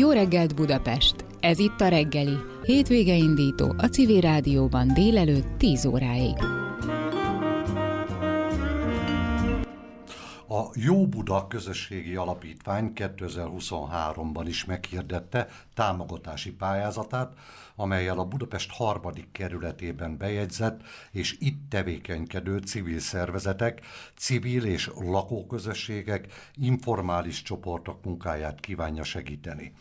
Jó reggelt Budapest! Ez itt a reggeli. Hétvége indító a Civil Rádióban délelőtt 10 óráig. A Jó Buda Közösségi Alapítvány 2023-ban is meghirdette támogatási pályázatát, amelyel a Budapest harmadik kerületében bejegyzett és itt tevékenykedő civil szervezetek, civil és lakóközösségek, informális csoportok munkáját kívánja segíteni.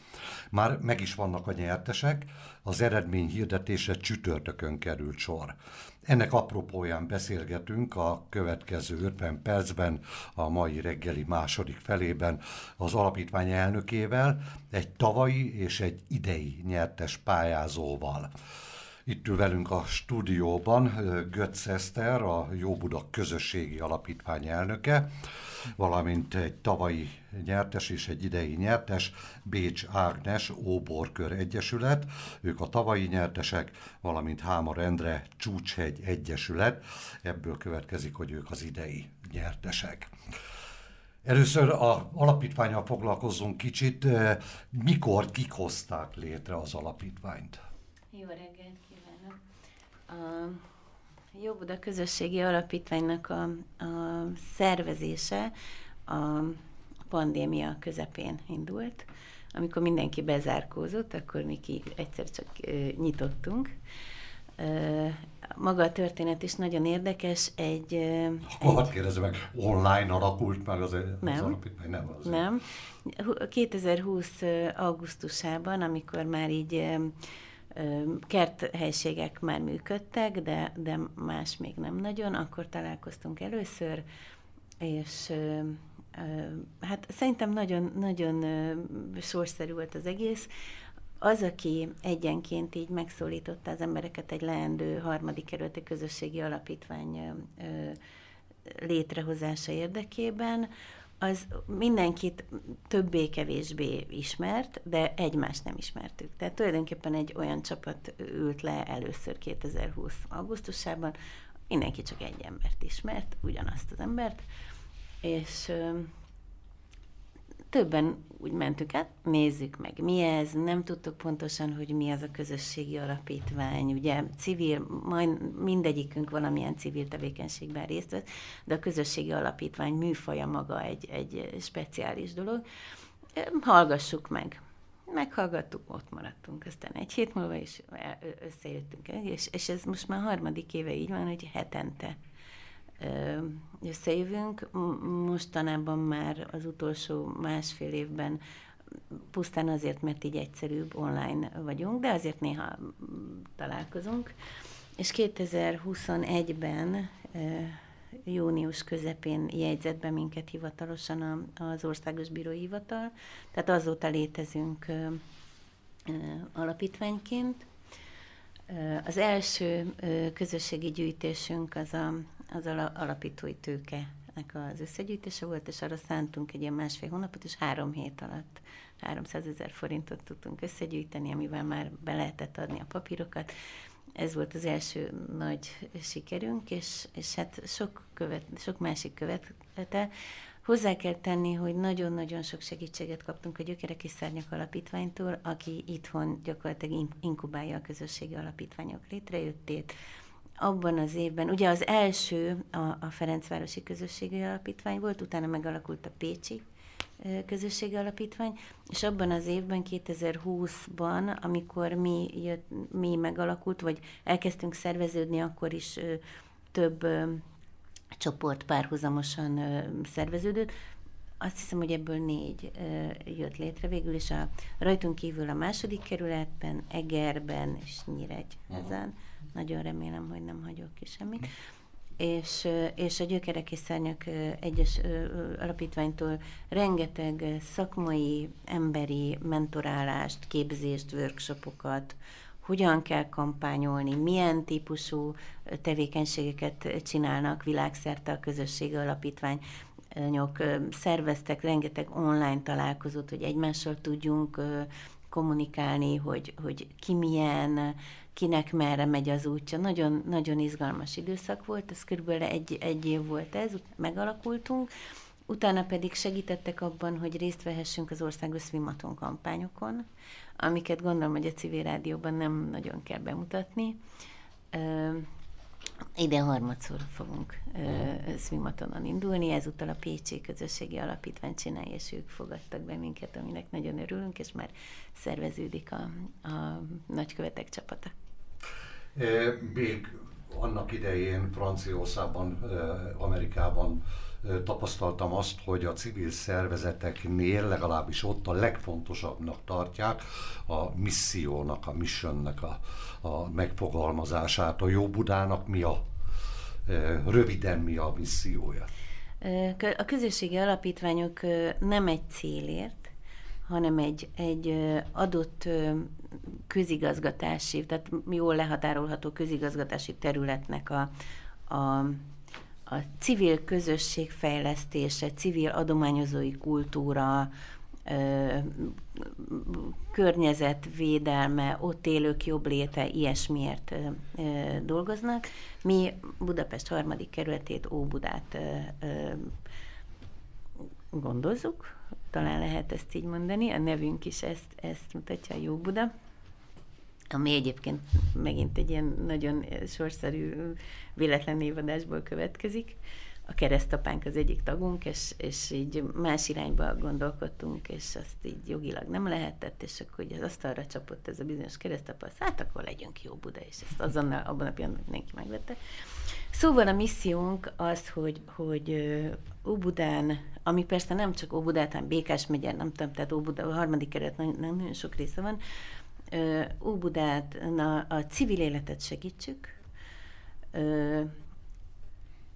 Már meg is vannak a nyertesek, az eredmény hirdetése csütörtökön került sor. Ennek apropóján beszélgetünk a következő 50 percben, a mai reggeli második felében az alapítvány elnökével, egy tavalyi és egy idei nyertes pályázóval. Itt ül velünk a stúdióban Götz Eszter, a Jó Buda Közösségi Alapítvány elnöke, valamint egy tavalyi nyertes és egy idei nyertes, Bécs Ágnes Óborkör Egyesület, ők a tavalyi nyertesek, valamint Hámar Endre Csúcshegy Egyesület, ebből következik, hogy ők az idei nyertesek. Először a alapítványal foglalkozzunk kicsit. Mikor kik hozták létre az alapítványt? Jó reggelt kívánok! A Jó Buda Közösségi Alapítványnak a, a szervezése a pandémia közepén indult. Amikor mindenki bezárkózott, akkor mi ki egyszer csak nyitottunk. Maga a történet is nagyon érdekes. Egy, Akkor hadd kérdezem meg, online alakult meg az, nem, az alapítvány? Nem, azért. nem. 2020 augusztusában, amikor már így kerthelységek már működtek, de, de más még nem nagyon, akkor találkoztunk először, és hát szerintem nagyon, nagyon sorszerű volt az egész. Az, aki egyenként így megszólította az embereket egy leendő harmadik kerületi közösségi alapítvány létrehozása érdekében, az mindenkit többé-kevésbé ismert, de egymást nem ismertük. Tehát tulajdonképpen egy olyan csapat ült le először 2020. augusztusában, mindenki csak egy embert ismert, ugyanazt az embert, és többen úgy mentük át, nézzük meg, mi ez, nem tudtuk pontosan, hogy mi az a közösségi alapítvány, ugye civil, majd mindegyikünk valamilyen civil tevékenységben részt vesz, de a közösségi alapítvány műfaja maga egy, egy speciális dolog. Hallgassuk meg. Meghallgattuk, ott maradtunk, aztán egy hét múlva is összejöttünk, és, és ez most már harmadik éve így van, hogy hetente összejövünk. Mostanában már az utolsó másfél évben pusztán azért, mert így egyszerűbb online vagyunk, de azért néha találkozunk. És 2021-ben június közepén jegyzett be minket hivatalosan az Országos Bírói Hivatal, tehát azóta létezünk alapítványként. Az első közösségi gyűjtésünk az a az alapítói tőke az összegyűjtése volt, és arra szántunk egy ilyen másfél hónapot, és három hét alatt 300 ezer forintot tudtunk összegyűjteni, amivel már be lehetett adni a papírokat. Ez volt az első nagy sikerünk, és, és hát sok, követ, sok másik követete. Hozzá kell tenni, hogy nagyon-nagyon sok segítséget kaptunk a Gyökerek és Szárnyak Alapítványtól, aki itthon gyakorlatilag inkubálja a közösségi alapítványok létrejöttét, abban az évben, ugye az első a, a Ferencvárosi Közösségi Alapítvány volt, utána megalakult a Pécsi közösségi alapítvány, és abban az évben, 2020-ban, amikor mi, jött, mi megalakult, vagy elkezdtünk szerveződni, akkor is ö, több ö, csoport párhuzamosan ö, szerveződött. Azt hiszem, hogy ebből négy ö, jött létre végül, és a rajtunk kívül a második kerületben, Egerben és Nyíregy ezen. Nagyon remélem, hogy nem hagyok ki semmit. És, és a Gyökerek és Szárnyak egyes alapítványtól rengeteg szakmai, emberi mentorálást, képzést, workshopokat, hogyan kell kampányolni, milyen típusú tevékenységeket csinálnak világszerte a közösségi alapítvány szerveztek rengeteg online találkozót, hogy egymással tudjunk kommunikálni, hogy, hogy ki milyen, kinek merre megy az útja. Nagyon, nagyon izgalmas időszak volt, ez körülbelül egy, egy év volt ez, megalakultunk, Utána pedig segítettek abban, hogy részt vehessünk az országos Swimaton kampányokon, amiket gondolom, hogy a civil rádióban nem nagyon kell bemutatni. Ide harmadszor fogunk Swimatonon indulni, ezúttal a Pécsi Közösségi Alapítvány csinálja, és ők fogadtak be minket, aminek nagyon örülünk, és már szerveződik a, a nagykövetek csapata. Még annak idején Franciaországban, Amerikában tapasztaltam azt, hogy a civil szervezeteknél legalábbis ott a legfontosabbnak tartják a missziónak, a missionnek a, a megfogalmazását. A Jó Budának mi a, röviden mi a missziója? A közösségi alapítványok nem egy célért, hanem egy, egy adott közigazgatási, tehát jól lehatárolható közigazgatási területnek a, a a civil közösség fejlesztése, civil adományozói kultúra, környezetvédelme, ott élők jobb léte, ilyesmiért dolgoznak. Mi Budapest harmadik kerületét, Óbudát gondozzuk, talán lehet ezt így mondani, a nevünk is ezt, ezt mutatja, Jó Buda ami egyébként megint egy ilyen nagyon sorszerű véletlen névadásból következik. A keresztapánk az egyik tagunk, és, és így más irányba gondolkodtunk, és azt így jogilag nem lehetett, és akkor ugye az asztalra csapott ez a bizonyos keresztapa, hát akkor legyünk jó Buda, és ezt azonnal abban a pillanatban mindenki megvette. Szóval a missziónk az, hogy, hogy Óbudán, ami persze nem csak Óbudán, hanem Békás megye, nem tudom, tehát Óbuda, a harmadik keret nagyon, nagyon sok része van, Óbudát, a, a civil életet segítsük, ö,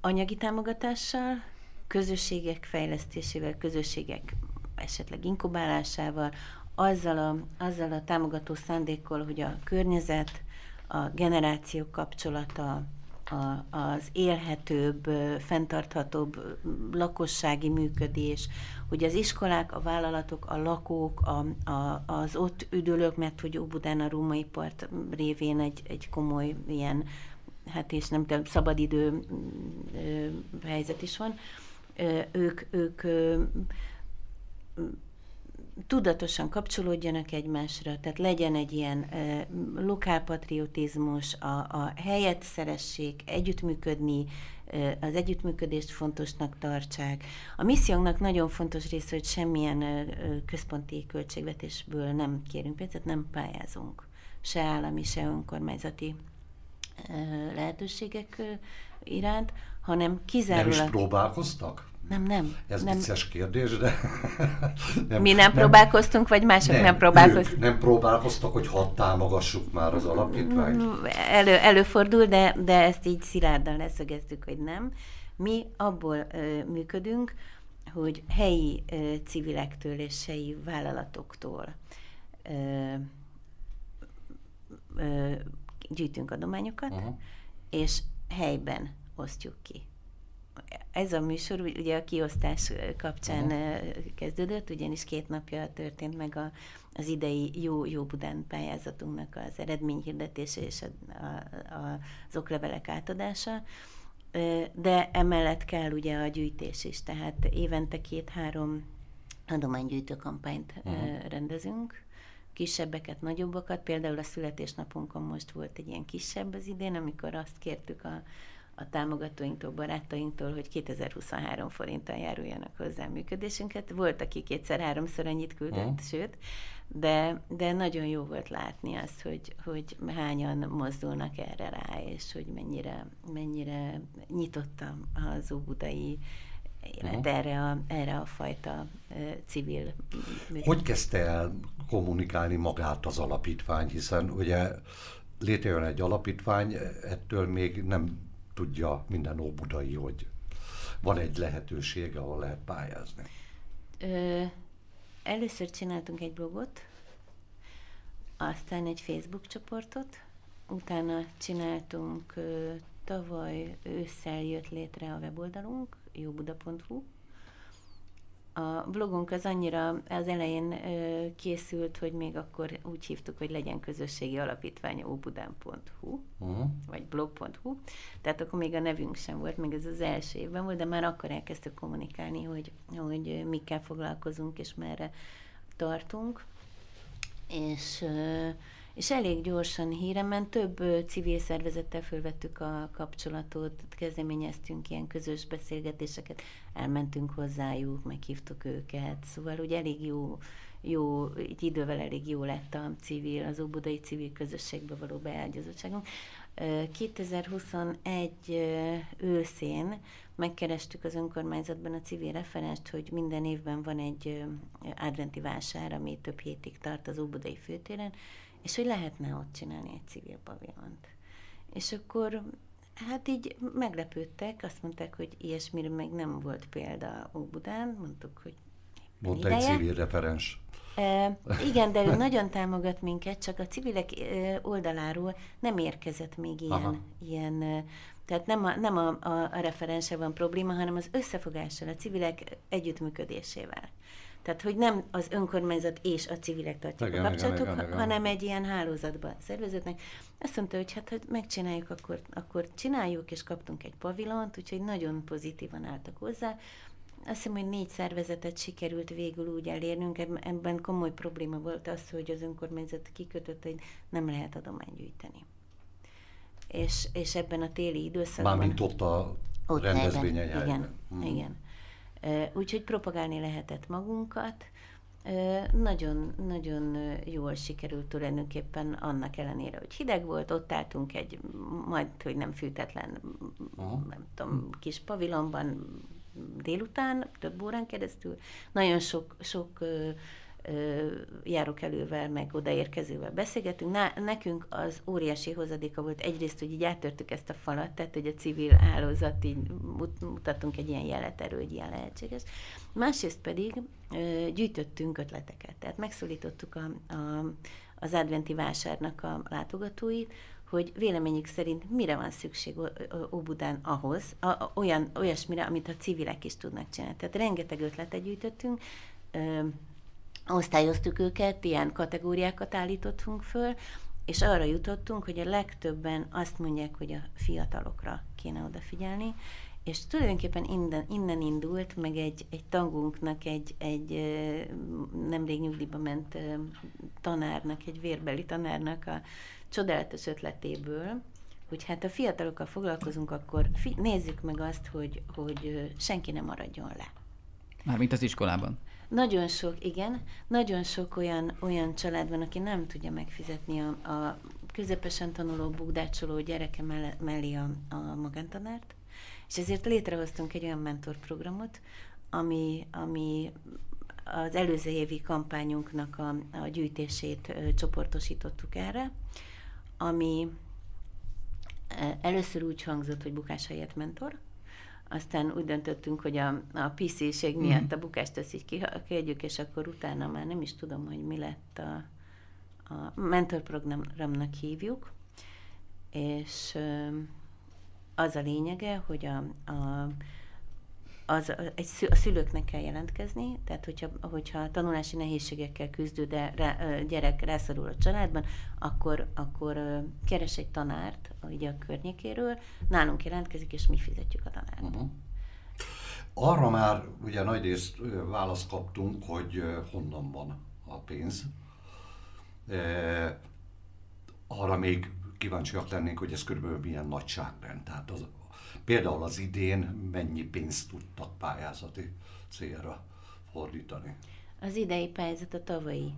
anyagi támogatással, közösségek fejlesztésével, közösségek esetleg inkubálásával, azzal a, azzal a támogató szándékkal, hogy a környezet, a generációk kapcsolata, a, az élhetőbb, fenntarthatóbb lakossági működés, hogy az iskolák, a vállalatok, a lakók, a, a, az ott üdülők, mert hogy Óbudán a római part révén egy, egy komoly ilyen, hát és nem tudom, szabadidő helyzet is van, ők, ők tudatosan kapcsolódjanak egymásra, tehát legyen egy ilyen e, lokálpatriotizmus, a, a helyet szeressék, együttműködni, e, az együttműködést fontosnak tartsák. A missziónknak nagyon fontos része, hogy semmilyen e, központi költségvetésből nem kérünk pénzt, nem pályázunk se állami, se önkormányzati e, lehetőségek e, iránt, hanem kizárólag... Nem is próbálkoztak? Nem, nem. Ez nem. vicces kérdés, de... nem, Mi nem, próbálkoztunk, vagy mások nem, nem próbálkoztak? nem próbálkoztak, hogy hadd támogassuk már az alapítványt? Elő, előfordul, de, de ezt így szilárdan leszögeztük, hogy nem. Mi abból ö, működünk, hogy helyi ö, civilektől és helyi vállalatoktól ö, ö, gyűjtünk adományokat, uh-huh. és helyben osztjuk ki ez a műsor ugye a kiosztás kapcsán uh-huh. kezdődött, ugyanis két napja történt meg a, az idei Jó, Jó Budán pályázatunknak az eredményhirdetése és a, a, a, az oklevelek átadása. De emellett kell ugye a gyűjtés is, tehát évente két-három adománygyűjtő kampányt uh-huh. rendezünk, kisebbeket, nagyobbakat. Például a születésnapunkon most volt egy ilyen kisebb az idén, amikor azt kértük a a támogatóinktól, barátainktól, hogy 2023 forinttal járuljanak hozzá a működésünket. Volt, aki kétszer-háromszor annyit küldött, uh-huh. sőt, de, de nagyon jó volt látni azt, hogy, hogy hányan mozdulnak erre rá, és hogy mennyire, mennyire nyitottam az óbudai élet uh-huh. erre, a, erre a fajta uh, civil működés. Hogy kezdte el kommunikálni magát az alapítvány, hiszen ugye létrejön egy alapítvány, ettől még nem tudja minden óbudai, hogy van egy lehetőség, ahol lehet pályázni. Ö, először csináltunk egy blogot, aztán egy Facebook csoportot, utána csináltunk, ö, tavaly ősszel jött létre a weboldalunk, jóbuda.hu, a blogunk az annyira az elején készült, hogy még akkor úgy hívtuk, hogy legyen közösségi alapítvány óbudán.hu, uh-huh. vagy blog.hu, tehát akkor még a nevünk sem volt, még ez az első évben volt, de már akkor elkezdtük kommunikálni, hogy, hogy mikkel foglalkozunk, és merre tartunk. És és elég gyorsan híremen több civil szervezettel fölvettük a kapcsolatot, kezdeményeztünk ilyen közös beszélgetéseket, elmentünk hozzájuk, meghívtuk őket, szóval úgy elég jó, jó, így idővel elég jó lett a civil, az óbudai civil közösségbe való beágyazottságunk. 2021 őszén megkerestük az önkormányzatban a civil referenst, hogy minden évben van egy adventi vásár, ami több hétig tart az Óbudai főtéren, és hogy lehetne ott csinálni egy civil pavilont. És akkor hát így meglepődtek, azt mondták, hogy ilyesmire meg nem volt példa Óbudán, mondtuk, hogy Mondta egy civil referens. E, igen, de ő nagyon támogat minket, csak a civilek oldaláról nem érkezett még ilyen, ilyen tehát nem a, nem a, a, a referense van probléma, hanem az összefogással, a civilek együttműködésével. Tehát, hogy nem az önkormányzat és a civilek tartják igen, a kapcsolatot, igen, igen, igen. hanem egy ilyen hálózatban szervezetnek. Azt mondta, hogy hát, hogy megcsináljuk, akkor, akkor csináljuk, és kaptunk egy pavilont, úgyhogy nagyon pozitívan álltak hozzá. Azt hiszem, hogy négy szervezetet sikerült végül úgy elérnünk, ebben komoly probléma volt az, hogy az önkormányzat kikötött, hogy nem lehet adományt gyűjteni. És, és ebben a téli időszakban... Mármint ott a rendezvényen Igen, hmm. igen. Úgyhogy propagálni lehetett magunkat. Nagyon, nagyon jól sikerült tulajdonképpen annak ellenére, hogy hideg volt, ott álltunk egy, majd, hogy nem fűtetlen, Aha. nem tudom, kis pavilonban délután, több órán keresztül. Nagyon sok, sok elővel, meg odaérkezővel beszélgetünk. Na, nekünk az óriási hozadéka volt egyrészt, hogy így áttörtük ezt a falat, tehát hogy a civil hálózat, így mutattunk egy ilyen jelet erő, hogy ilyen lehetséges. Másrészt pedig ö, gyűjtöttünk ötleteket, tehát megszólítottuk a, a, az adventi vásárnak a látogatóit, hogy véleményük szerint mire van szükség Óbudán ahhoz, a, a, olyan, olyasmire, amit a civilek is tudnak csinálni. Tehát rengeteg ötletet gyűjtöttünk, ö, osztályoztuk őket, ilyen kategóriákat állítottunk föl, és arra jutottunk, hogy a legtöbben azt mondják, hogy a fiatalokra kéne odafigyelni, és tulajdonképpen innen, innen indult, meg egy, egy tagunknak, egy, egy nemrég nyugdíjba ment tanárnak, egy vérbeli tanárnak a csodálatos ötletéből, hogy hát a fiatalokkal foglalkozunk, akkor fi- nézzük meg azt, hogy, hogy senki nem maradjon le. Mármint az iskolában. Nagyon sok, igen, nagyon sok olyan, olyan család van, aki nem tudja megfizetni a, a közepesen tanuló, bugdácsoló gyereke mellé a, a magántanárt, és ezért létrehoztunk egy olyan mentorprogramot, ami, ami az előző évi kampányunknak a, a gyűjtését ö, csoportosítottuk erre, ami először úgy hangzott, hogy bukás helyett mentor, aztán úgy döntöttünk, hogy a, a PC-ség miatt mhm. a bukást ezt így kihagyjuk, és akkor utána már nem is tudom, hogy mi lett a, a mentorprogramnak hívjuk, és az a lényege, hogy a, a az, egy, a szülőknek kell jelentkezni, tehát hogyha, hogyha tanulási nehézségekkel küzdő de rá, gyerek rászorul a családban, akkor, akkor keres egy tanárt ugye a környékéről, nálunk jelentkezik, és mi fizetjük a tanárt. Uh-huh. Arra már ugye nagy részt választ kaptunk, hogy honnan van a pénz. E, arra még kíváncsiak lennénk, hogy ez körülbelül milyen nagyságrend. Tehát az, Például az idén mennyi pénzt tudtak pályázati célra fordítani? Az idei pályázat a tavalyi,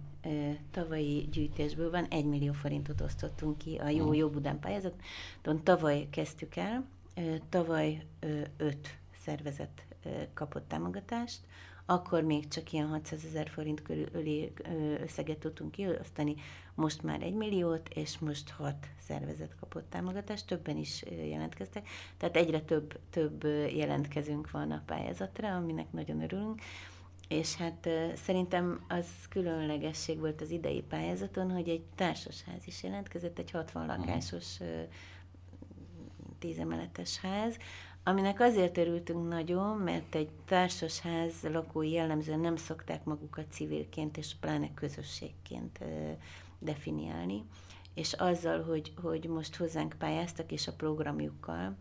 tavalyi gyűjtésből van, 1 millió forintot osztottunk ki a Jó Jó Budán pályázaton. Tavaly kezdtük el, tavaly öt szervezet kapott támogatást, akkor még csak ilyen 600 ezer forint körüli összeget tudtunk kiosztani, most már egy milliót, és most hat szervezet kapott támogatást, többen is jelentkeztek, tehát egyre több, több jelentkezünk van a pályázatra, aminek nagyon örülünk, és hát szerintem az különlegesség volt az idei pályázaton, hogy egy társasház is jelentkezett, egy 60 lakásos tízemeletes ház, aminek azért örültünk nagyon, mert egy társasház lakói jellemzően nem szokták magukat civilként és pláne közösségként definiálni, és azzal, hogy, hogy most hozzánk pályáztak, és a programjukkal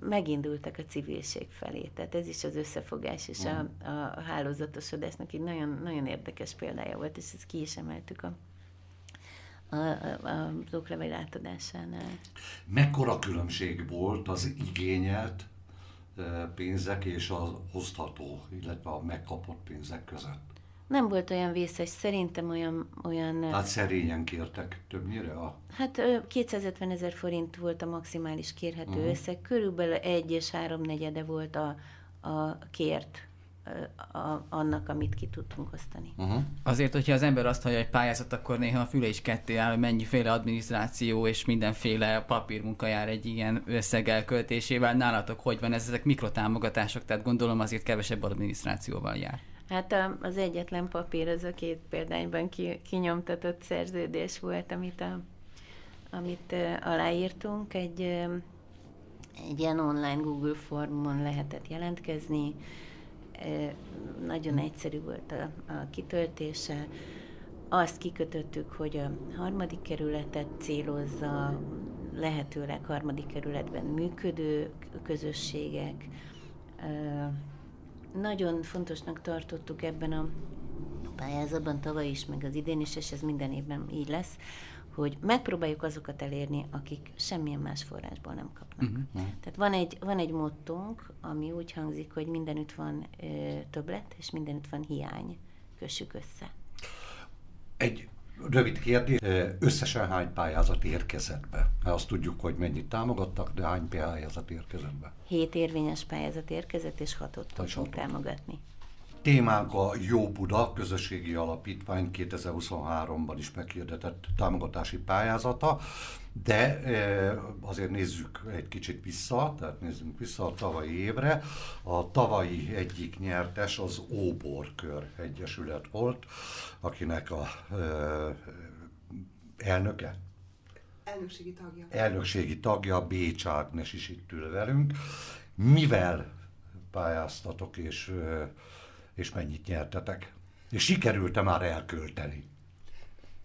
megindultak a civilség felé. Tehát ez is az összefogás és a, mhm. a hálózatosodásnak egy nagyon, nagyon érdekes példája volt, és ezt ki is emeltük a, a, a, az oklevél átadásánál. Mekkora különbség volt az igényelt pénzek és az hozható, illetve a megkapott pénzek között? Nem volt olyan vészes, szerintem olyan... olyan Tehát szerényen kértek többnyire? A... Hát 250 ezer forint volt a maximális kérhető uh-huh. összeg, körülbelül egy és háromnegyede volt a, a kért a, annak, amit ki tudtunk osztani. Uh-huh. Azért, hogyha az ember azt hallja, hogy pályázat, akkor néha a füle is ketté áll, hogy mennyiféle adminisztráció és mindenféle papírmunka jár egy ilyen összeg elköltésével. Nálatok hogy van ez? Ezek mikrotámogatások, tehát gondolom azért kevesebb adminisztrációval jár. Hát az egyetlen papír az a két példányban ki, kinyomtatott szerződés volt, amit, a, amit aláírtunk. Egy, egy ilyen online Google formon lehetett jelentkezni, nagyon egyszerű volt a, a kitöltése. Azt kikötöttük, hogy a harmadik kerületet célozza, lehetőleg harmadik kerületben működő közösségek, nagyon fontosnak tartottuk ebben a pályázatban tavaly is, meg az idén is, és ez minden évben így lesz, hogy megpróbáljuk azokat elérni, akik semmilyen más forrásból nem kapnak. Uh-huh. Tehát van egy, van egy mottónk, ami úgy hangzik, hogy mindenütt van ö, többlet, és mindenütt van hiány. Kössük össze. Egy Rövid kérdés, összesen hány pályázat érkezett be? Mert azt tudjuk, hogy mennyit támogattak, de hány pályázat érkezett be? Hét érvényes pályázat érkezett, és hatot tudtunk támogatni. Témánk a Jó Buda közösségi alapítvány 2023-ban is meghirdetett támogatási pályázata, de azért nézzük egy kicsit vissza, tehát nézzünk vissza a tavalyi évre. A tavalyi egyik nyertes az Óborkör Egyesület volt, akinek a elnöke, Elnökségi tagja. Elnökségi tagja, Bécs Ágnes is itt ül velünk. Mivel pályáztatok és és mennyit nyertetek? És sikerült-e már elkölteni?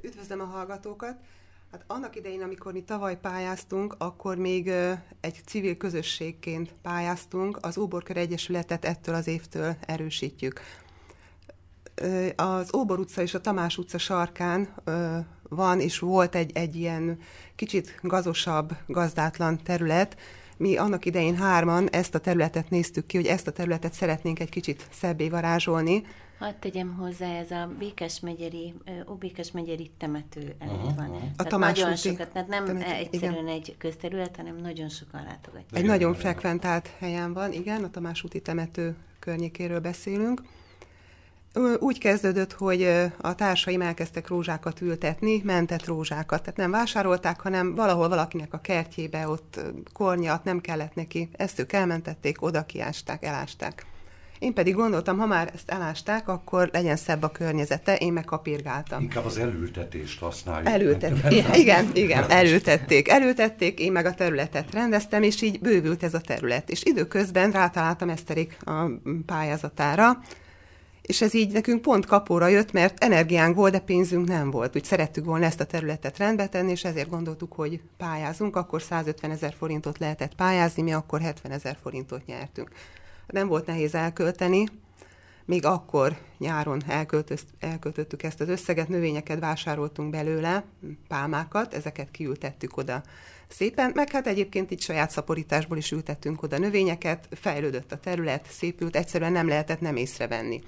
Üdvözlöm a hallgatókat! Hát annak idején, amikor mi tavaly pályáztunk, akkor még egy civil közösségként pályáztunk, az Óborkör Egyesületet ettől az évtől erősítjük. Az Óbor utca és a Tamás utca sarkán van és volt egy, egy ilyen kicsit gazosabb, gazdátlan terület, mi annak idején hárman ezt a területet néztük ki, hogy ezt a területet szeretnénk egy kicsit szebbé varázsolni. Hadd tegyem hozzá, ez a Békes megyeri, Óbékes megyeri temető előtt van. A Tamás nagyon sokat, tehát nem temető, egyszerűen igen. egy közterület, hanem nagyon sokan látogatják. Egy nagyon frekventált helyen van, igen, a Tamás úti temető környékéről beszélünk. Úgy kezdődött, hogy a társaim elkezdtek rózsákat ültetni, mentett rózsákat. Tehát nem vásárolták, hanem valahol valakinek a kertjébe ott kornyat nem kellett neki. Ezt ők elmentették, oda kiásták, elásták. Én pedig gondoltam, ha már ezt elásták, akkor legyen szebb a környezete, én meg kapirgáltam. Inkább az elültetést használjuk. Elültették, igen, igen, elültették. Elültették, én meg a területet rendeztem, és így bővült ez a terület. És időközben rátaláltam Eszterik a pályázatára, és ez így nekünk pont kapóra jött, mert energiánk volt, de pénzünk nem volt. Úgy szerettük volna ezt a területet rendbe tenni, és ezért gondoltuk, hogy pályázunk. Akkor 150 ezer forintot lehetett pályázni, mi akkor 70 ezer forintot nyertünk. Nem volt nehéz elkölteni, még akkor nyáron elköltöttük ezt az összeget, növényeket vásároltunk belőle, pálmákat, ezeket kiültettük oda szépen, meg hát egyébként itt saját szaporításból is ültettünk oda növényeket, fejlődött a terület, szépült, egyszerűen nem lehetett nem észrevenni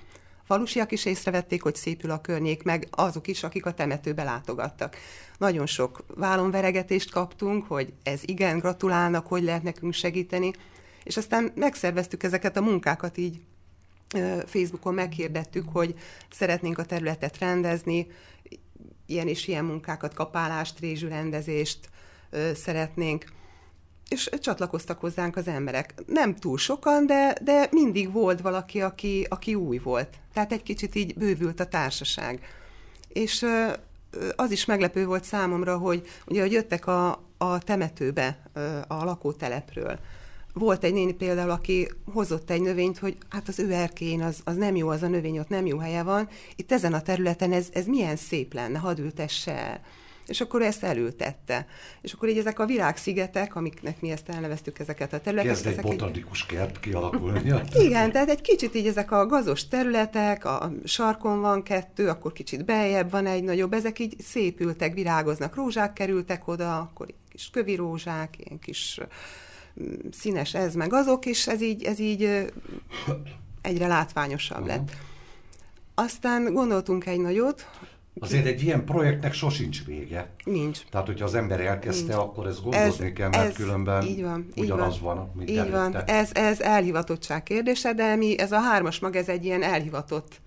falusiak is észrevették, hogy szépül a környék, meg azok is, akik a temetőbe látogattak. Nagyon sok vállonveregetést kaptunk, hogy ez igen, gratulálnak, hogy lehet nekünk segíteni, és aztán megszerveztük ezeket a munkákat így Facebookon meghirdettük, hogy szeretnénk a területet rendezni, ilyen és ilyen munkákat, kapálást, rézsürendezést szeretnénk és csatlakoztak hozzánk az emberek. Nem túl sokan, de, de mindig volt valaki, aki, aki új volt. Tehát egy kicsit így bővült a társaság. És az is meglepő volt számomra, hogy ugye, hogy jöttek a, a temetőbe a lakótelepről. volt egy néni például, aki hozott egy növényt, hogy hát az ő erkén az, az nem jó, az a növény ott nem jó helye van. Itt ezen a területen ez, ez milyen szép lenne, hadd ültesse el és akkor ezt elültette. És akkor így ezek a virágszigetek, amiknek mi ezt elneveztük ezeket a területeket. Kezd egy botanikus így... kert kialakulni. Igen, tehát egy kicsit így ezek a gazos területek, a sarkon van kettő, akkor kicsit beljebb van egy nagyobb, ezek így szépültek, virágoznak, rózsák kerültek oda, akkor kis kövi rózsák, ilyen kis mm, színes ez meg azok, és ez így, ez így egyre látványosabb uh-huh. lett. Aztán gondoltunk egy nagyot, Azért egy ilyen projektnek sosincs vége. Nincs. Tehát, hogyha az ember elkezdte, Nincs. akkor ezt gondozni ez, kell, mert ez, különben így van, ugyanaz így van, van mint Így előtte. van. Ez, ez elhivatottság kérdése, de mi, ez a hármas mag, ez egy ilyen elhivatott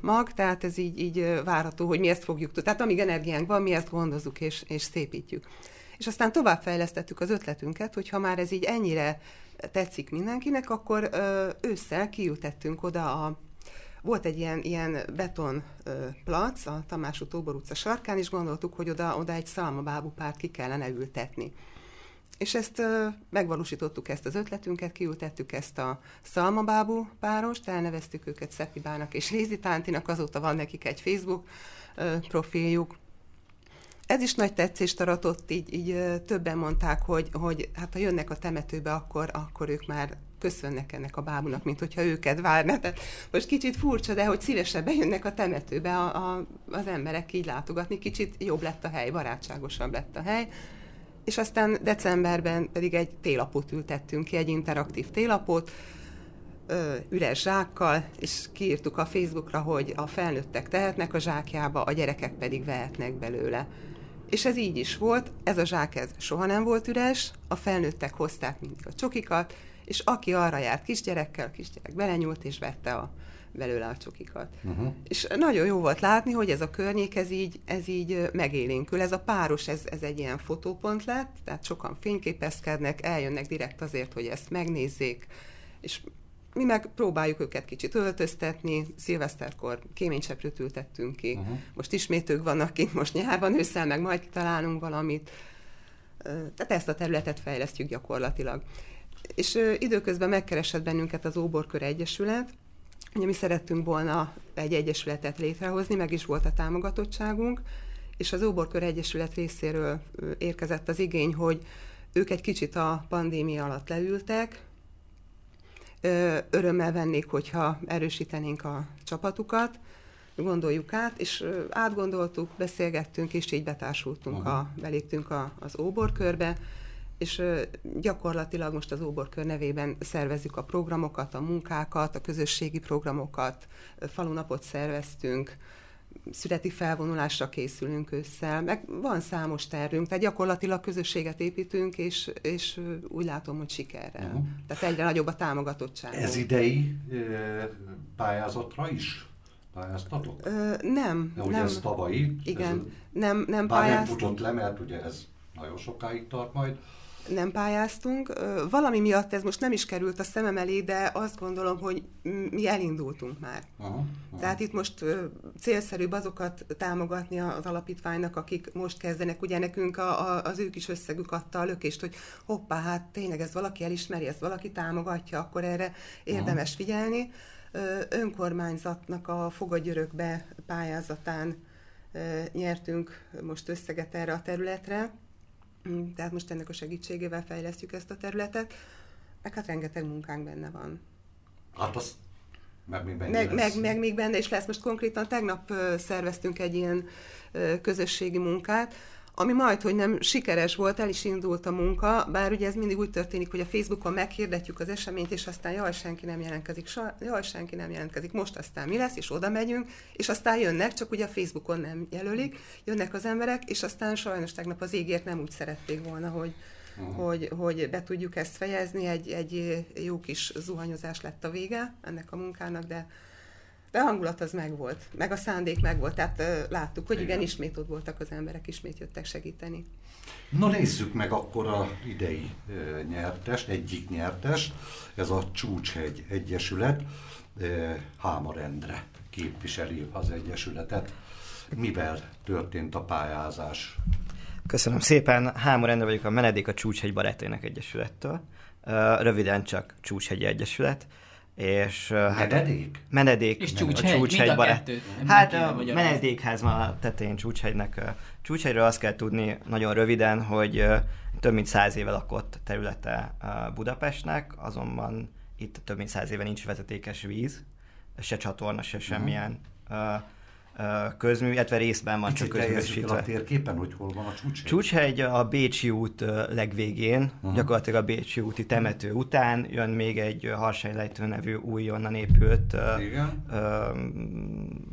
mag, tehát ez így, így várható, hogy mi ezt fogjuk tudni. Tehát amíg energiánk van, mi ezt gondozzuk és, és szépítjük. És aztán továbbfejlesztettük az ötletünket, hogy ha már ez így ennyire tetszik mindenkinek, akkor ősszel kiültettünk oda a volt egy ilyen, ilyen beton plac a Tamás Tóbor utca sarkán, és gondoltuk, hogy oda, oda egy szalmabábú párt ki kellene ültetni. És ezt megvalósítottuk ezt az ötletünket, kiültettük ezt a szalmabábú párost, elneveztük őket Szepibának és Rézitántinak, azóta van nekik egy Facebook profiljuk. Ez is nagy tetszést aratott, így, így többen mondták, hogy, hogy hát ha jönnek a temetőbe, akkor, akkor ők már köszönnek ennek a bábunak, mint hogyha őket várna. Tehát most kicsit furcsa, de hogy szívesebben jönnek a temetőbe a, a, az emberek így látogatni, kicsit jobb lett a hely, barátságosabb lett a hely. És aztán decemberben pedig egy télapot ültettünk ki, egy interaktív télapot, üres zsákkal, és kiírtuk a Facebookra, hogy a felnőttek tehetnek a zsákjába, a gyerekek pedig vehetnek belőle. És ez így is volt, ez a zsák ez soha nem volt üres, a felnőttek hozták mindig a csokikat, és aki arra járt kisgyerekkel, kisgyerek belenyúlt és vette a, belőle a csokikat. Uh-huh. És nagyon jó volt látni, hogy ez a környék, ez így, ez így megélénkül. Ez a páros, ez, ez egy ilyen fotópont lett, tehát sokan fényképezkednek, eljönnek direkt azért, hogy ezt megnézzék, és mi meg próbáljuk őket kicsit öltöztetni, szilveszterkor kéménycseprőt ültettünk ki, uh-huh. most ismét ők vannak kint, most nyárban, ősszel meg majd találunk valamit. Tehát ezt a területet fejlesztjük gyakorlatilag. És időközben megkeresett bennünket az Óborkör Egyesület, Ugye mi szerettünk volna egy egyesületet létrehozni, meg is volt a támogatottságunk, és az Óborkör Egyesület részéről érkezett az igény, hogy ők egy kicsit a pandémia alatt leültek, örömmel vennék, hogyha erősítenénk a csapatukat, gondoljuk át, és átgondoltuk, beszélgettünk, és így betársultunk, a, beléptünk a, az óborkörbe, és gyakorlatilag most az Óborkör nevében szervezzük a programokat, a munkákat, a közösségi programokat, falunapot szerveztünk, születi felvonulásra készülünk ősszel, meg van számos tervünk, tehát gyakorlatilag közösséget építünk, és, és úgy látom, hogy sikerrel. Uh-huh. Tehát egyre nagyobb a támogatottság. Ez idei pályázatra is pályáztatok? Ö, nem. De ugye nem. ez tavalyi. Igen, ez, nem, nem pályáztunk. nem futott le, mert ugye ez nagyon sokáig tart majd nem pályáztunk. Valami miatt ez most nem is került a szemem elé, de azt gondolom, hogy mi elindultunk már. Aha, aha. Tehát itt most célszerűbb azokat támogatni az alapítványnak, akik most kezdenek. Ugye nekünk a, a, az ők is összegük adta a lökést, hogy hoppá, hát tényleg ez valaki elismeri, ezt valaki támogatja, akkor erre érdemes aha. figyelni. Önkormányzatnak a Fogadjörökbe pályázatán nyertünk most összeget erre a területre tehát most ennek a segítségével fejlesztjük ezt a területet, meg hát rengeteg munkánk benne van. Hát az meg még benne meg, meg, meg még benne is lesz. Most konkrétan tegnap szerveztünk egy ilyen közösségi munkát, ami majd, hogy nem sikeres volt, el is indult a munka, bár ugye ez mindig úgy történik, hogy a Facebookon meghirdetjük az eseményt, és aztán jaj, senki nem jelentkezik, jaj, senki nem jelentkezik, most aztán mi lesz, és oda megyünk, és aztán jönnek, csak ugye a Facebookon nem jelölik, jönnek az emberek, és aztán sajnos tegnap az égért nem úgy szerették volna, hogy, uh-huh. hogy, hogy be tudjuk ezt fejezni, egy, egy jó kis zuhanyozás lett a vége ennek a munkának, de de a hangulat az megvolt, meg a szándék megvolt, tehát uh, láttuk, hogy igen. igen, ismét ott voltak az emberek, ismét jöttek segíteni. Na nézzük meg akkor a idei uh, nyertest, egyik nyertest, ez a Csúcshegy Egyesület, uh, Hámar Endre képviseli az Egyesületet. Mivel történt a pályázás? Köszönöm szépen, Hámor Endre vagyok a Menedék a Csúcshegy Barátainak Egyesülettől. röviden csak Csúcshegyi Egyesület, és hát Menedék? menedék, És a Csúcshegy, mind a barát. kettőt. Hát a menedékház van a tetején Csúcshegynek. Csúcshegyről azt kell tudni nagyon röviden, hogy több mint száz éve lakott területe Budapestnek, azonban itt több mint száz éve nincs vezetékes víz, se csatorna, se semmilyen ö, ö, közmű, illetve részben van csak Kicsit el közművesítve. a térképen, hogy hol van a csúcs. Csúcshegy a Bécsi út legvégén, uh-huh. gyakorlatilag a Bécsi úti temető után jön még egy Harsánylejtő nevű újonnan épült Igen. ö,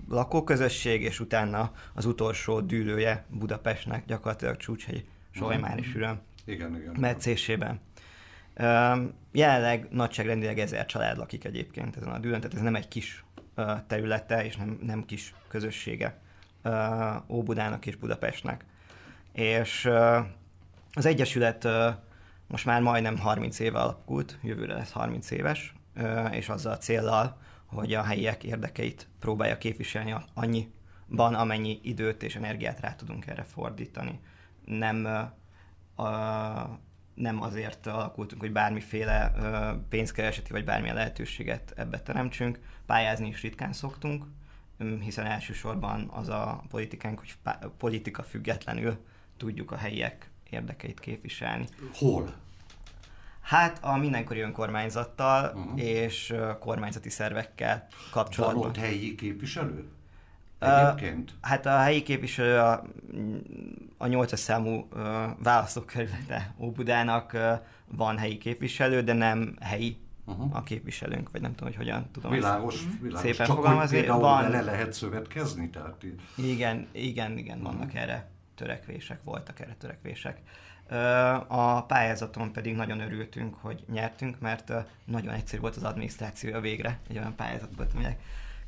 lakóközösség, és utána az utolsó dűlője Budapestnek, gyakorlatilag Csúcshegy Solymár és Üröm Igen, igen. metszésében. Jelenleg nagyságrendileg ezer család lakik egyébként ezen a dűlön, tehát ez nem egy kis területe, és nem, nem kis közössége Óbudának és Budapestnek. És az Egyesület most már majdnem 30 éve alakult, jövőre lesz 30 éves, és azzal a céllal, hogy a helyiek érdekeit próbálja képviselni annyiban, amennyi időt és energiát rá tudunk erre fordítani. Nem, a, nem azért alakultunk, hogy bármiféle pénzkereseti vagy bármilyen lehetőséget ebbe teremtsünk. Pályázni is ritkán szoktunk, hiszen elsősorban az a politikánk, hogy politika függetlenül tudjuk a helyiek érdekeit képviselni. Hol? Hát a mindenkori önkormányzattal uh-huh. és kormányzati szervekkel Van kapcsolatban. ott helyi képviselő? Egyébként? Hát a helyi képviselő a, a 8 számú ö, választókerülete Óbudának ö, van helyi képviselő, de nem helyi Uh-huh. a képviselőnk, vagy nem tudom, hogy hogyan tudom ezt Világos, világos. szépen Csak fogalmazni. például Van- vele lehet szövetkezni? Tehát Igen, igen, igen, vannak Mhm. erre törekvések, voltak erre törekvések. A pályázaton pedig nagyon örültünk, hogy nyertünk, mert nagyon egyszerű volt az adminisztrációja végre, egy olyan pályázat volt, aminek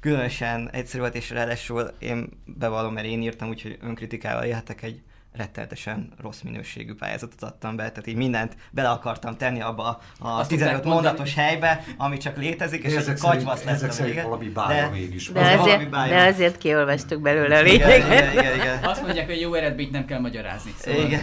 különösen egyszerű volt, és ráadásul én bevallom, mert én írtam, úgyhogy önkritikával élhetek egy rettenetesen rossz minőségű pályázatot adtam be, tehát így mindent bele akartam tenni abba a Azt 15 szokták mondani- mondatos helybe, ami csak létezik, és De egy ezek kagyvasz lett ezek a szerint valami bája mégis De, valami azért, bája. de azért kiolvastuk belőle a lényeget. igen, igen, igen. Azt mondják, hogy jó eredményt nem kell magyarázni. Szóval Igen,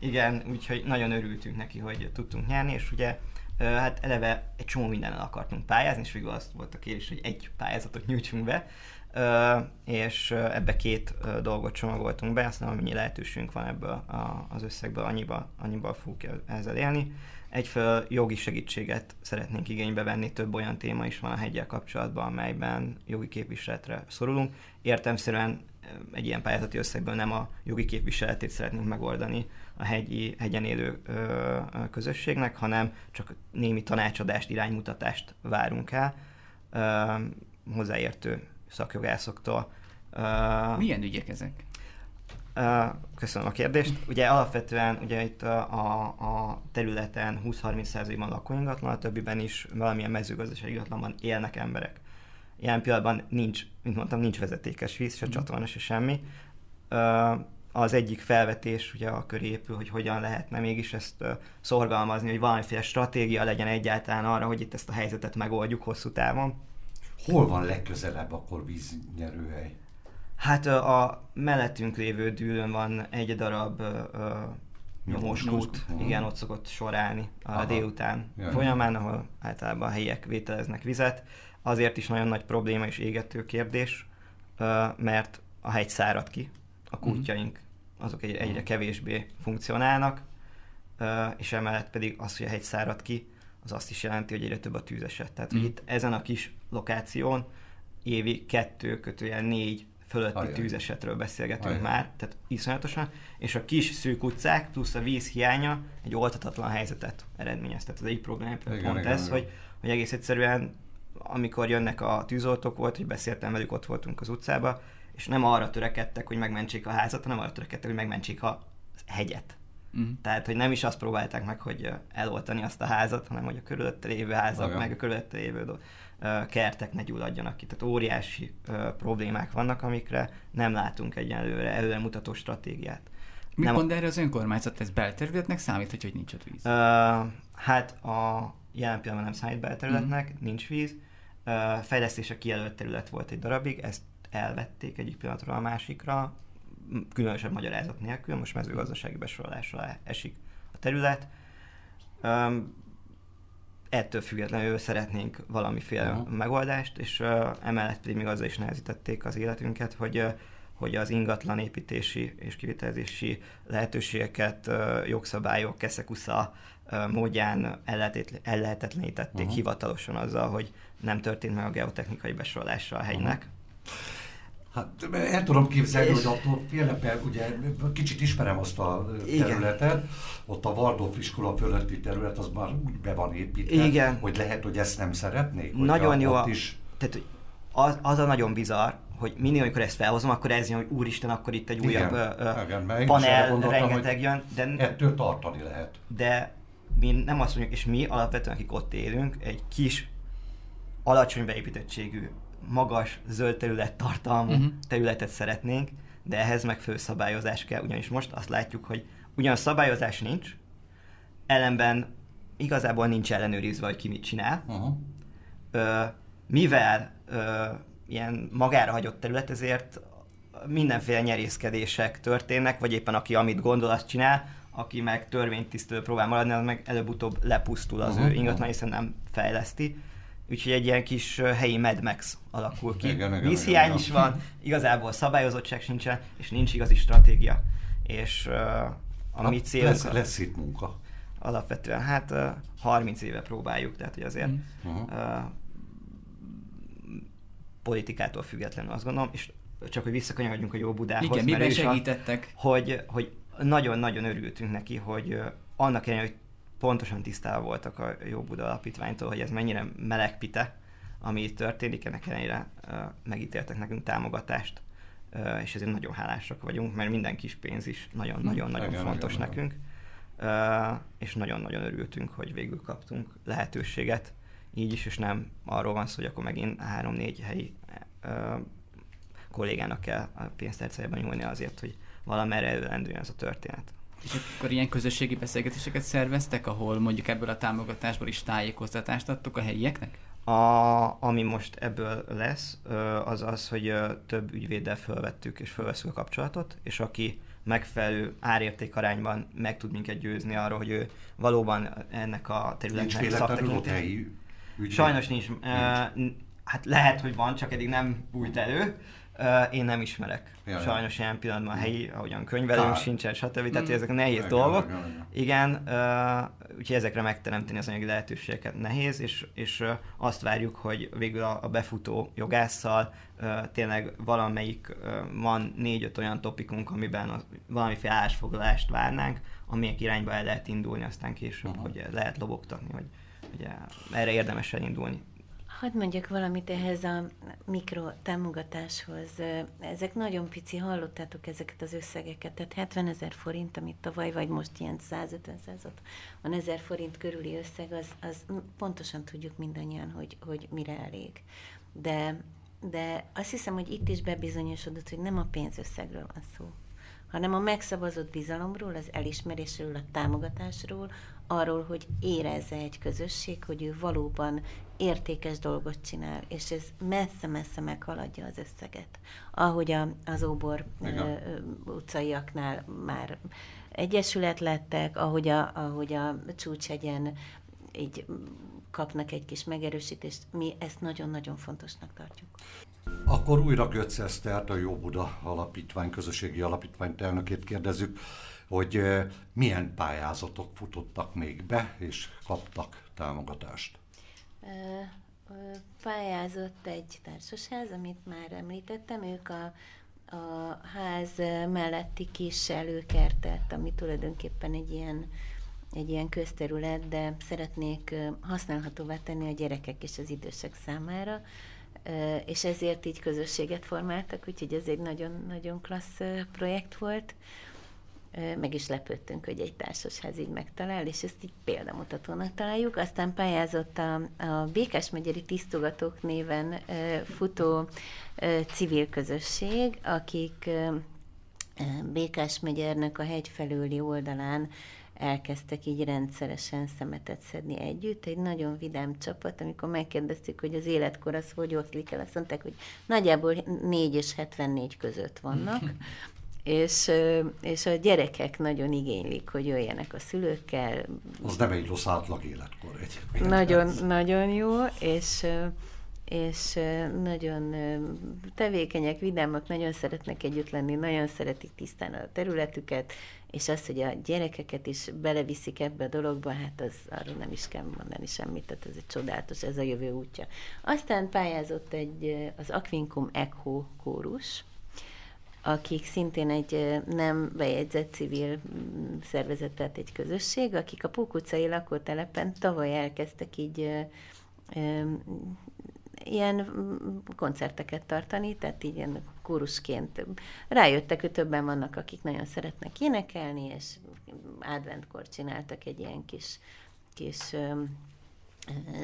igen, úgyhogy nagyon örültünk neki, hogy tudtunk nyerni, és ugye hát eleve egy csomó mindennel akartunk pályázni, és végül azt volt a kérés, hogy egy pályázatot nyújtsunk be, és ebbe két dolgot csomagoltunk be, aztán amennyi lehetőségünk van ebből az összegből, annyiba, annyiba fogunk el- ezzel élni. Egyfelől jogi segítséget szeretnénk igénybe venni, több olyan téma is van a hegyel kapcsolatban, amelyben jogi képviseletre szorulunk. Értemszerűen egy ilyen pályázati összegből nem a jogi képviseletét szeretnénk megoldani a hegyi, hegyen élő ö, közösségnek, hanem csak némi tanácsadást, iránymutatást várunk el ö, hozzáértő szakjogászoktól. Ö, Milyen ügyek ezek? Ö, Köszönöm a kérdést. Ugye alapvetően ugye itt a, a, területen 20-30%-ban lakóingatlan, a többiben is valamilyen mezőgazdasági ingatlanban élnek emberek. Jelen pillanatban nincs, mint mondtam, nincs vezetékes víz, se csatorna, se semmi. Ö, Az egyik felvetés ugye a köré épül, hogy hogyan lehetne mégis ezt szorgalmazni, hogy valamiféle stratégia legyen egyáltalán arra, hogy itt ezt a helyzetet megoldjuk hosszú távon. Hol van legközelebb akkor víznyerőhely? Hát a mellettünk lévő dűlön van egy darab ö, ö, nyomós Nyomós kút, kút. igen, ott szokott sorálni a Aha. délután Jaj. folyamán, ahol általában a helyiek vételeznek vizet. Azért is nagyon nagy probléma és égető kérdés, mert a hegy szárad ki, a kútjaink azok egy, egyre kevésbé funkcionálnak, és emellett pedig az, hogy a hegy szárad ki, az azt is jelenti, hogy egyre több a tűzeset. Tehát, hogy Mhm. itt ezen a kis lokáción évi kettő kötőjel négy fölötti Ajaj. tűzesetről beszélgetünk Ajaj. már, tehát iszonyatosan, és a kis szűk utcák plusz a víz hiánya egy oltatatlan helyzetet eredményez. Tehát az egyik probléma pont igen, ez, igen. hogy, hogy egész egyszerűen amikor jönnek a tűzoltók volt, hogy beszéltem velük, ott voltunk az utcába, és nem arra törekedtek, hogy megmentsék a házat, hanem arra törekedtek, hogy megmentsék a hegyet. Mhm. Tehát, hogy nem is azt próbálták meg, hogy eloltani azt a házat, hanem hogy a körülötte lévő házak, Aha. meg a körülötte lévő kertek ne gyulladjanak ki. Tehát óriási ö, problémák vannak, amikre nem látunk egyenlőre előremutató stratégiát. Mit Nem- mond erre az önkormányzat? Ez belterületnek számít, hogy, hogy nincs ott víz? Ö, hát a jelen pillanatban nem számít belterületnek, mm. nincs víz. Ö, fejlesztése kijelölt terület volt egy darabig, ezt elvették egyik pillanatról a másikra, különösebb magyarázat nélkül, most mezőgazdasági besorolásra esik a terület. Ö, ettől függetlenül szeretnénk valamiféle uh-huh. megoldást, és uh, emellett pedig még azzal is nehezítették az életünket, hogy uh, hogy az ingatlan építési és kivitelezési lehetőségeket uh, jogszabályok keszekusza uh, módján ellehetetlenítették uh-huh. hivatalosan azzal, hogy nem történt meg a geotechnikai besorolása a hegynek. Uh-huh. Hát el tudom képzelni, és... hogy attól félre, ugye kicsit ismerem azt a területet, Igen. ott a Waldorf iskola fölötti terület, az már úgy be van építve, Igen. hogy lehet, hogy ezt nem szeretnék. Nagyon jó. Is... Tehát az, az a nagyon bizarr, hogy mindig, amikor ezt felhozom, akkor ez jön, hogy úristen, akkor itt egy újabb Igen, ö, panel, rengeteg jön. De, ettől tartani lehet. De mi nem azt mondjuk, és mi alapvetően, akik ott élünk, egy kis, alacsony beépítettségű magas zöld terület tartalmú uh-huh. területet szeretnénk, de ehhez meg főszabályozás kell, ugyanis most azt látjuk, hogy ugyan szabályozás nincs, ellenben igazából nincs ellenőrizve, hogy ki mit csinál. Uh-huh. Ö, mivel ö, ilyen magára hagyott terület, ezért mindenféle nyerészkedések történnek, vagy éppen aki amit gondol, azt csinál, aki meg törvénytisztelő próbál maradni, az meg előbb-utóbb lepusztul az uh-huh. ő ingatlan, hiszen nem fejleszti úgyhogy egy ilyen kis helyi Mad Max alakul ki. Igen, igen, Vízhiány igen, is van, igazából szabályozottság sincsen, és nincs igazi stratégia. És uh, a mi célunk... Lesz, lesz itt munka. Alapvetően, hát uh, 30 éve próbáljuk, tehát hogy azért uh-huh. uh, politikától függetlenül azt gondolom, és csak hogy visszakanyarodjunk a jó Budához. Igen, miben segítettek? Hogy, hogy nagyon-nagyon örültünk neki, hogy uh, annak ellenére, hogy pontosan tisztában voltak a Jó Buda Alapítványtól, hogy ez mennyire melegpite, ami itt történik, ennek ellenére uh, megítéltek nekünk támogatást, uh, és ezért nagyon hálásak vagyunk, mert minden kis pénz is nagyon-nagyon-nagyon fontos igen, nekünk, uh, és nagyon-nagyon örültünk, hogy végül kaptunk lehetőséget. Így is, és nem arról van szó, hogy akkor megint három-négy helyi kollégának kell a pénztárcájában nyúlni azért, hogy valamerre előrendüljön ez a történet. És akkor ilyen közösségi beszélgetéseket szerveztek, ahol mondjuk ebből a támogatásból is tájékoztatást adtok a helyieknek? A, ami most ebből lesz, az az, hogy több ügyvéddel felvettük és felveszünk a kapcsolatot, és aki megfelelő árérték arányban meg tud minket győzni arról, hogy ő valóban ennek a területnek szaktekintés. Sajnos nincs. nincs. Hát lehet, hogy van, csak eddig nem bújt elő. Uh, én nem ismerek. Ja, Sajnos ilyen pillanatban helyi, ahogyan könyvelőnk sincsen, stb. Tehát mm. ezek nehéz ja, dolgok. Ja, ja. Igen, uh, úgyhogy ezekre megteremteni az anyagi lehetőségeket nehéz, és, és uh, azt várjuk, hogy végül a, a befutó jogásszal uh, tényleg valamelyik uh, van négy-öt olyan topikunk, amiben a, valamiféle állásfoglalást várnánk, amelyek irányba el lehet indulni aztán később, uh-huh. hogy lehet lobogtatni, hogy hogy erre érdemes elindulni. Hadd mondjak valamit ehhez a mikro támogatáshoz. Ezek nagyon pici, hallottátok ezeket az összegeket, tehát 70 ezer forint, amit tavaly, vagy most ilyen 150 van ezer forint körüli összeg, az, az pontosan tudjuk mindannyian, hogy, hogy mire elég. De, de azt hiszem, hogy itt is bebizonyosodott, hogy nem a pénzösszegről van szó, hanem a megszavazott bizalomról, az elismerésről, a támogatásról, arról, hogy érezze egy közösség, hogy ő valóban értékes dolgot csinál, és ez messze-messze meghaladja az összeget. Ahogy a, az óbor uh, utcaiaknál már egyesület lettek, ahogy a, ahogy a csúcsegyen így kapnak egy kis megerősítést, mi ezt nagyon-nagyon fontosnak tartjuk. Akkor újra Götz Esztert, a Jó Buda Alapítvány, közösségi alapítvány elnökét kérdezzük, hogy milyen pályázatok futottak még be, és kaptak támogatást? Pályázott egy társasház, amit már említettem, ők a, a ház melletti kis előkertet, ami tulajdonképpen egy ilyen, egy ilyen közterület, de szeretnék használhatóvá tenni a gyerekek és az idősek számára, és ezért így közösséget formáltak, úgyhogy ez egy nagyon-nagyon klassz projekt volt meg is lepődtünk, hogy egy társasház így megtalál, és ezt így példamutatónak találjuk. Aztán pályázott a, a Békás megyeri tisztogatók néven futó civil közösség, akik Békás megyernek a hegy felőli oldalán elkezdtek így rendszeresen szemetet szedni együtt. Egy nagyon vidám csapat, amikor megkérdeztük, hogy az életkor az hogy oszlik el, azt mondták, hogy nagyjából 4 és 74 között vannak. és, és a gyerekek nagyon igénylik, hogy jöjjenek a szülőkkel. Az nem egy rossz átlag életkor egy. Nagyon, nagyon jó, és és nagyon tevékenyek, vidámak, nagyon szeretnek együtt lenni, nagyon szeretik tisztán a területüket, és az, hogy a gyerekeket is beleviszik ebbe a dologba, hát az arról nem is kell mondani semmit, tehát ez egy csodálatos, ez a jövő útja. Aztán pályázott egy, az Aquincum Echo kórus, akik szintén egy nem bejegyzett civil mm, szervezet, tehát egy közösség, akik a Pókucai lakótelepen tavaly elkezdtek így ilyen mm, koncerteket tartani, tehát így ilyen kórusként rájöttek, hogy többen vannak, akik nagyon szeretnek énekelni, és adventkor csináltak egy ilyen kis, kis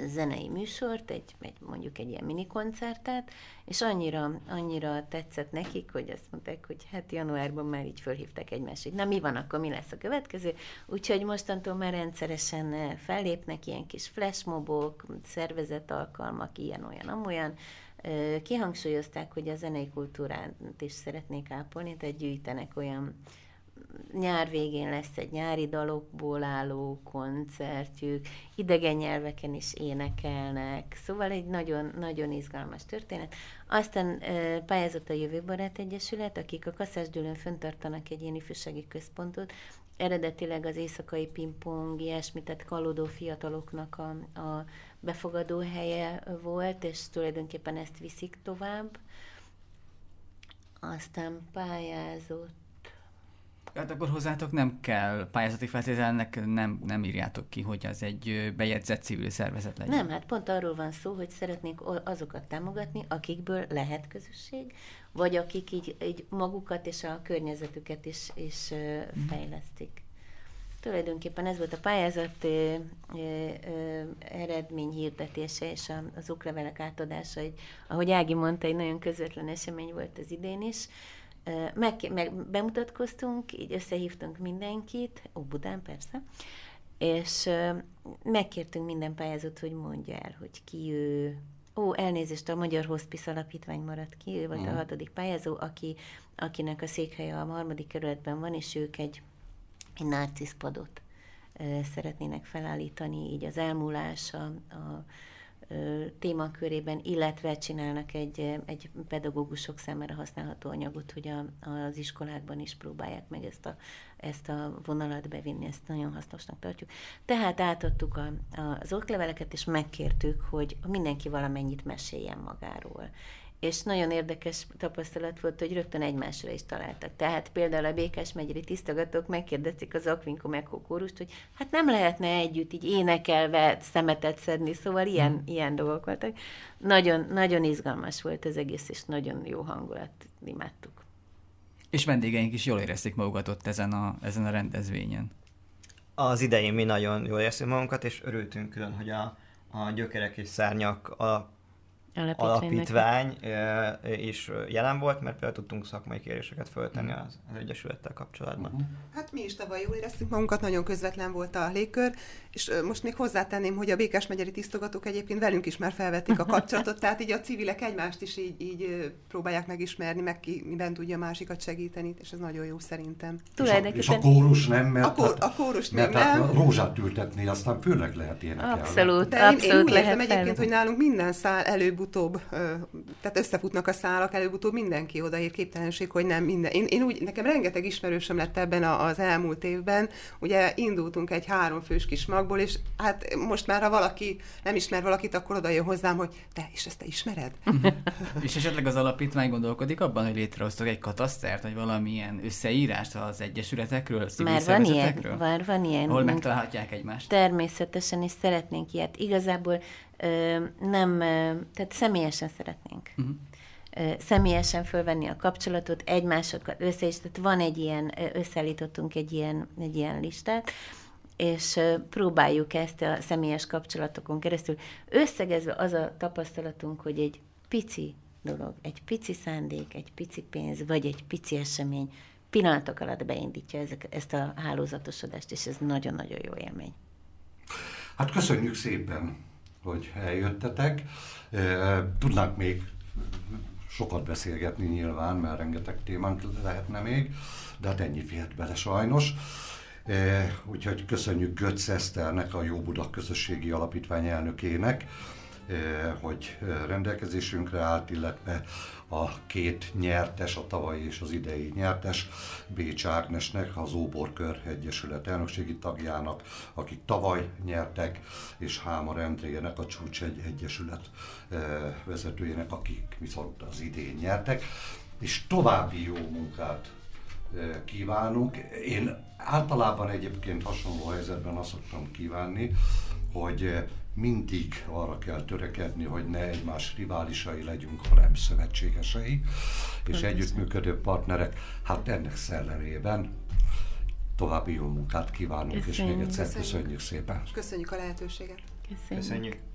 zenei műsort, egy, egy, mondjuk egy ilyen mini koncertet, és annyira, annyira tetszett nekik, hogy azt mondták, hogy hát januárban már így fölhívtak egymást, hogy na mi van akkor, mi lesz a következő, úgyhogy mostantól már rendszeresen fellépnek ilyen kis flashmobok, szervezetalkalmak, ilyen-olyan, amolyan, kihangsúlyozták, hogy a zenei kultúrát is szeretnék ápolni, tehát gyűjtenek olyan nyár végén lesz egy nyári dalokból álló koncertjük, idegen nyelveken is énekelnek, szóval egy nagyon, nagyon izgalmas történet. Aztán pályázott a Jövőbarát Egyesület, akik a Kaszásdülön föntartanak egy ilyen ifjúsági központot, eredetileg az éjszakai pingpong, ilyesmi, tehát kalódó fiataloknak a, a befogadó helye volt, és tulajdonképpen ezt viszik tovább. Aztán pályázott Hát akkor hozzátok nem kell pályázati feltételnek, nem, nem írjátok ki, hogy az egy bejegyzett civil szervezet legyen. Nem, hát pont arról van szó, hogy szeretnénk azokat támogatni, akikből lehet közösség, vagy akik így, így magukat és a környezetüket is, is mm. fejlesztik. Tulajdonképpen ez volt a pályázat ö, ö, ö, eredmény hirdetése és a, az oklevelek átadása. Egy, ahogy Ági mondta, egy nagyon közvetlen esemény volt az idén is meg, meg bemutatkoztunk, így összehívtunk mindenkit, ó, Budán persze, és megkértünk minden pályázót, hogy mondja el, hogy ki ő, Ó, elnézést, a Magyar Hospice Alapítvány maradt ki, ő volt mm. a hatodik pályázó, aki, akinek a székhelye a harmadik kerületben van, és ők egy, egy narciszpadot szeretnének felállítani, így az elmúlás, a, a témakörében, illetve csinálnak egy, egy pedagógusok számára használható anyagot, hogy a, az iskolákban is próbálják meg ezt a, ezt a vonalat bevinni, ezt nagyon hasznosnak tartjuk. Tehát átadtuk a, a, az okleveleket, és megkértük, hogy mindenki valamennyit meséljen magáról és nagyon érdekes tapasztalat volt, hogy rögtön egymásra is találtak. Tehát például a Békás megyeri tisztogatók megkérdezték az Aquincum Echo kórust, hogy hát nem lehetne együtt így énekelve szemetet szedni, szóval ilyen, hmm. ilyen dolgok voltak. Nagyon, nagyon izgalmas volt az egész, és nagyon jó hangulat, imádtuk. És vendégeink is jól érezték magukat ott ezen a, ezen a rendezvényen. Az idején mi nagyon jól éreztük magunkat, és örültünk külön, hogy a, a gyökerek és szárnyak a alapítvány is jelen volt, mert például tudtunk szakmai kéréseket föltenni az, az Egyesülettel kapcsolatban. Uh-huh. Hát mi is tavaly jól éreztük magunkat, nagyon közvetlen volt a légkör, és most még hozzátenném, hogy a Békás megyeri tisztogatók egyébként velünk is már felvették a kapcsolatot, tehát így a civilek egymást is így, így próbálják megismerni, meg ki miben tudja a másikat segíteni, és ez nagyon jó szerintem. És a, és a kórus nem, mert, a, kór, a kórus mert nem. Hát rózsát ültetni, aztán főleg lehet énekelni. Abszolút, De abszolút én, én úgy értem egyébként, hogy nálunk minden szál előbb előbb-utóbb, tehát összefutnak a szálak, előbb-utóbb mindenki odaír képtelenség, hogy nem minden. Én, én úgy, nekem rengeteg ismerősöm lett ebben az elmúlt évben, ugye indultunk egy három fős kis magból, és hát most már, ha valaki nem ismer valakit, akkor oda jön hozzám, hogy te, és ezt te ismered? és esetleg az alapítvány gondolkodik abban, hogy létrehoztok egy katasztert, vagy valamilyen összeírást az egyesületekről, civil már van ilyen, már van ilyen. Hol megtalálhatják egymást? Természetesen, és szeretnénk ilyet. Igazából nem, tehát személyesen szeretnénk. Uh-huh. Személyesen fölvenni a kapcsolatot, egymásokat össze is, tehát van egy ilyen, összeállítottunk egy ilyen, egy ilyen listát, és próbáljuk ezt a személyes kapcsolatokon keresztül. Összegezve az a tapasztalatunk, hogy egy pici dolog, egy pici szándék, egy pici pénz, vagy egy pici esemény pillanatok alatt beindítja ezek, ezt a hálózatosodást, és ez nagyon-nagyon jó élmény. Hát köszönjük szépen! Hogy eljöttetek. Tudnánk még sokat beszélgetni nyilván, mert rengeteg témánk lehetne még, de hát ennyi fért bele sajnos. Úgyhogy köszönjük Götz Eszternek, a Jó Buda Közösségi Alapítvány elnökének, hogy rendelkezésünkre állt, illetve a két nyertes, a tavalyi és az idei nyertes, Bécs Ágnesnek, az Óborkör Egyesület elnökségi tagjának, akik tavaly nyertek, és Hámar Endrének, a Csúcs egy Egyesület vezetőjének, akik viszont az idén nyertek, és további jó munkát kívánunk. Én általában egyébként hasonló helyzetben azt szoktam kívánni, hogy mindig arra kell törekedni, hogy ne egymás riválisai legyünk, hanem szövetségesei, és együttműködő partnerek. Hát ennek szellemében további jó munkát kívánunk, Köszönjük. és még egyszer köszönjük, köszönjük szépen. Köszönjük a lehetőséget. Köszönjük. köszönjük.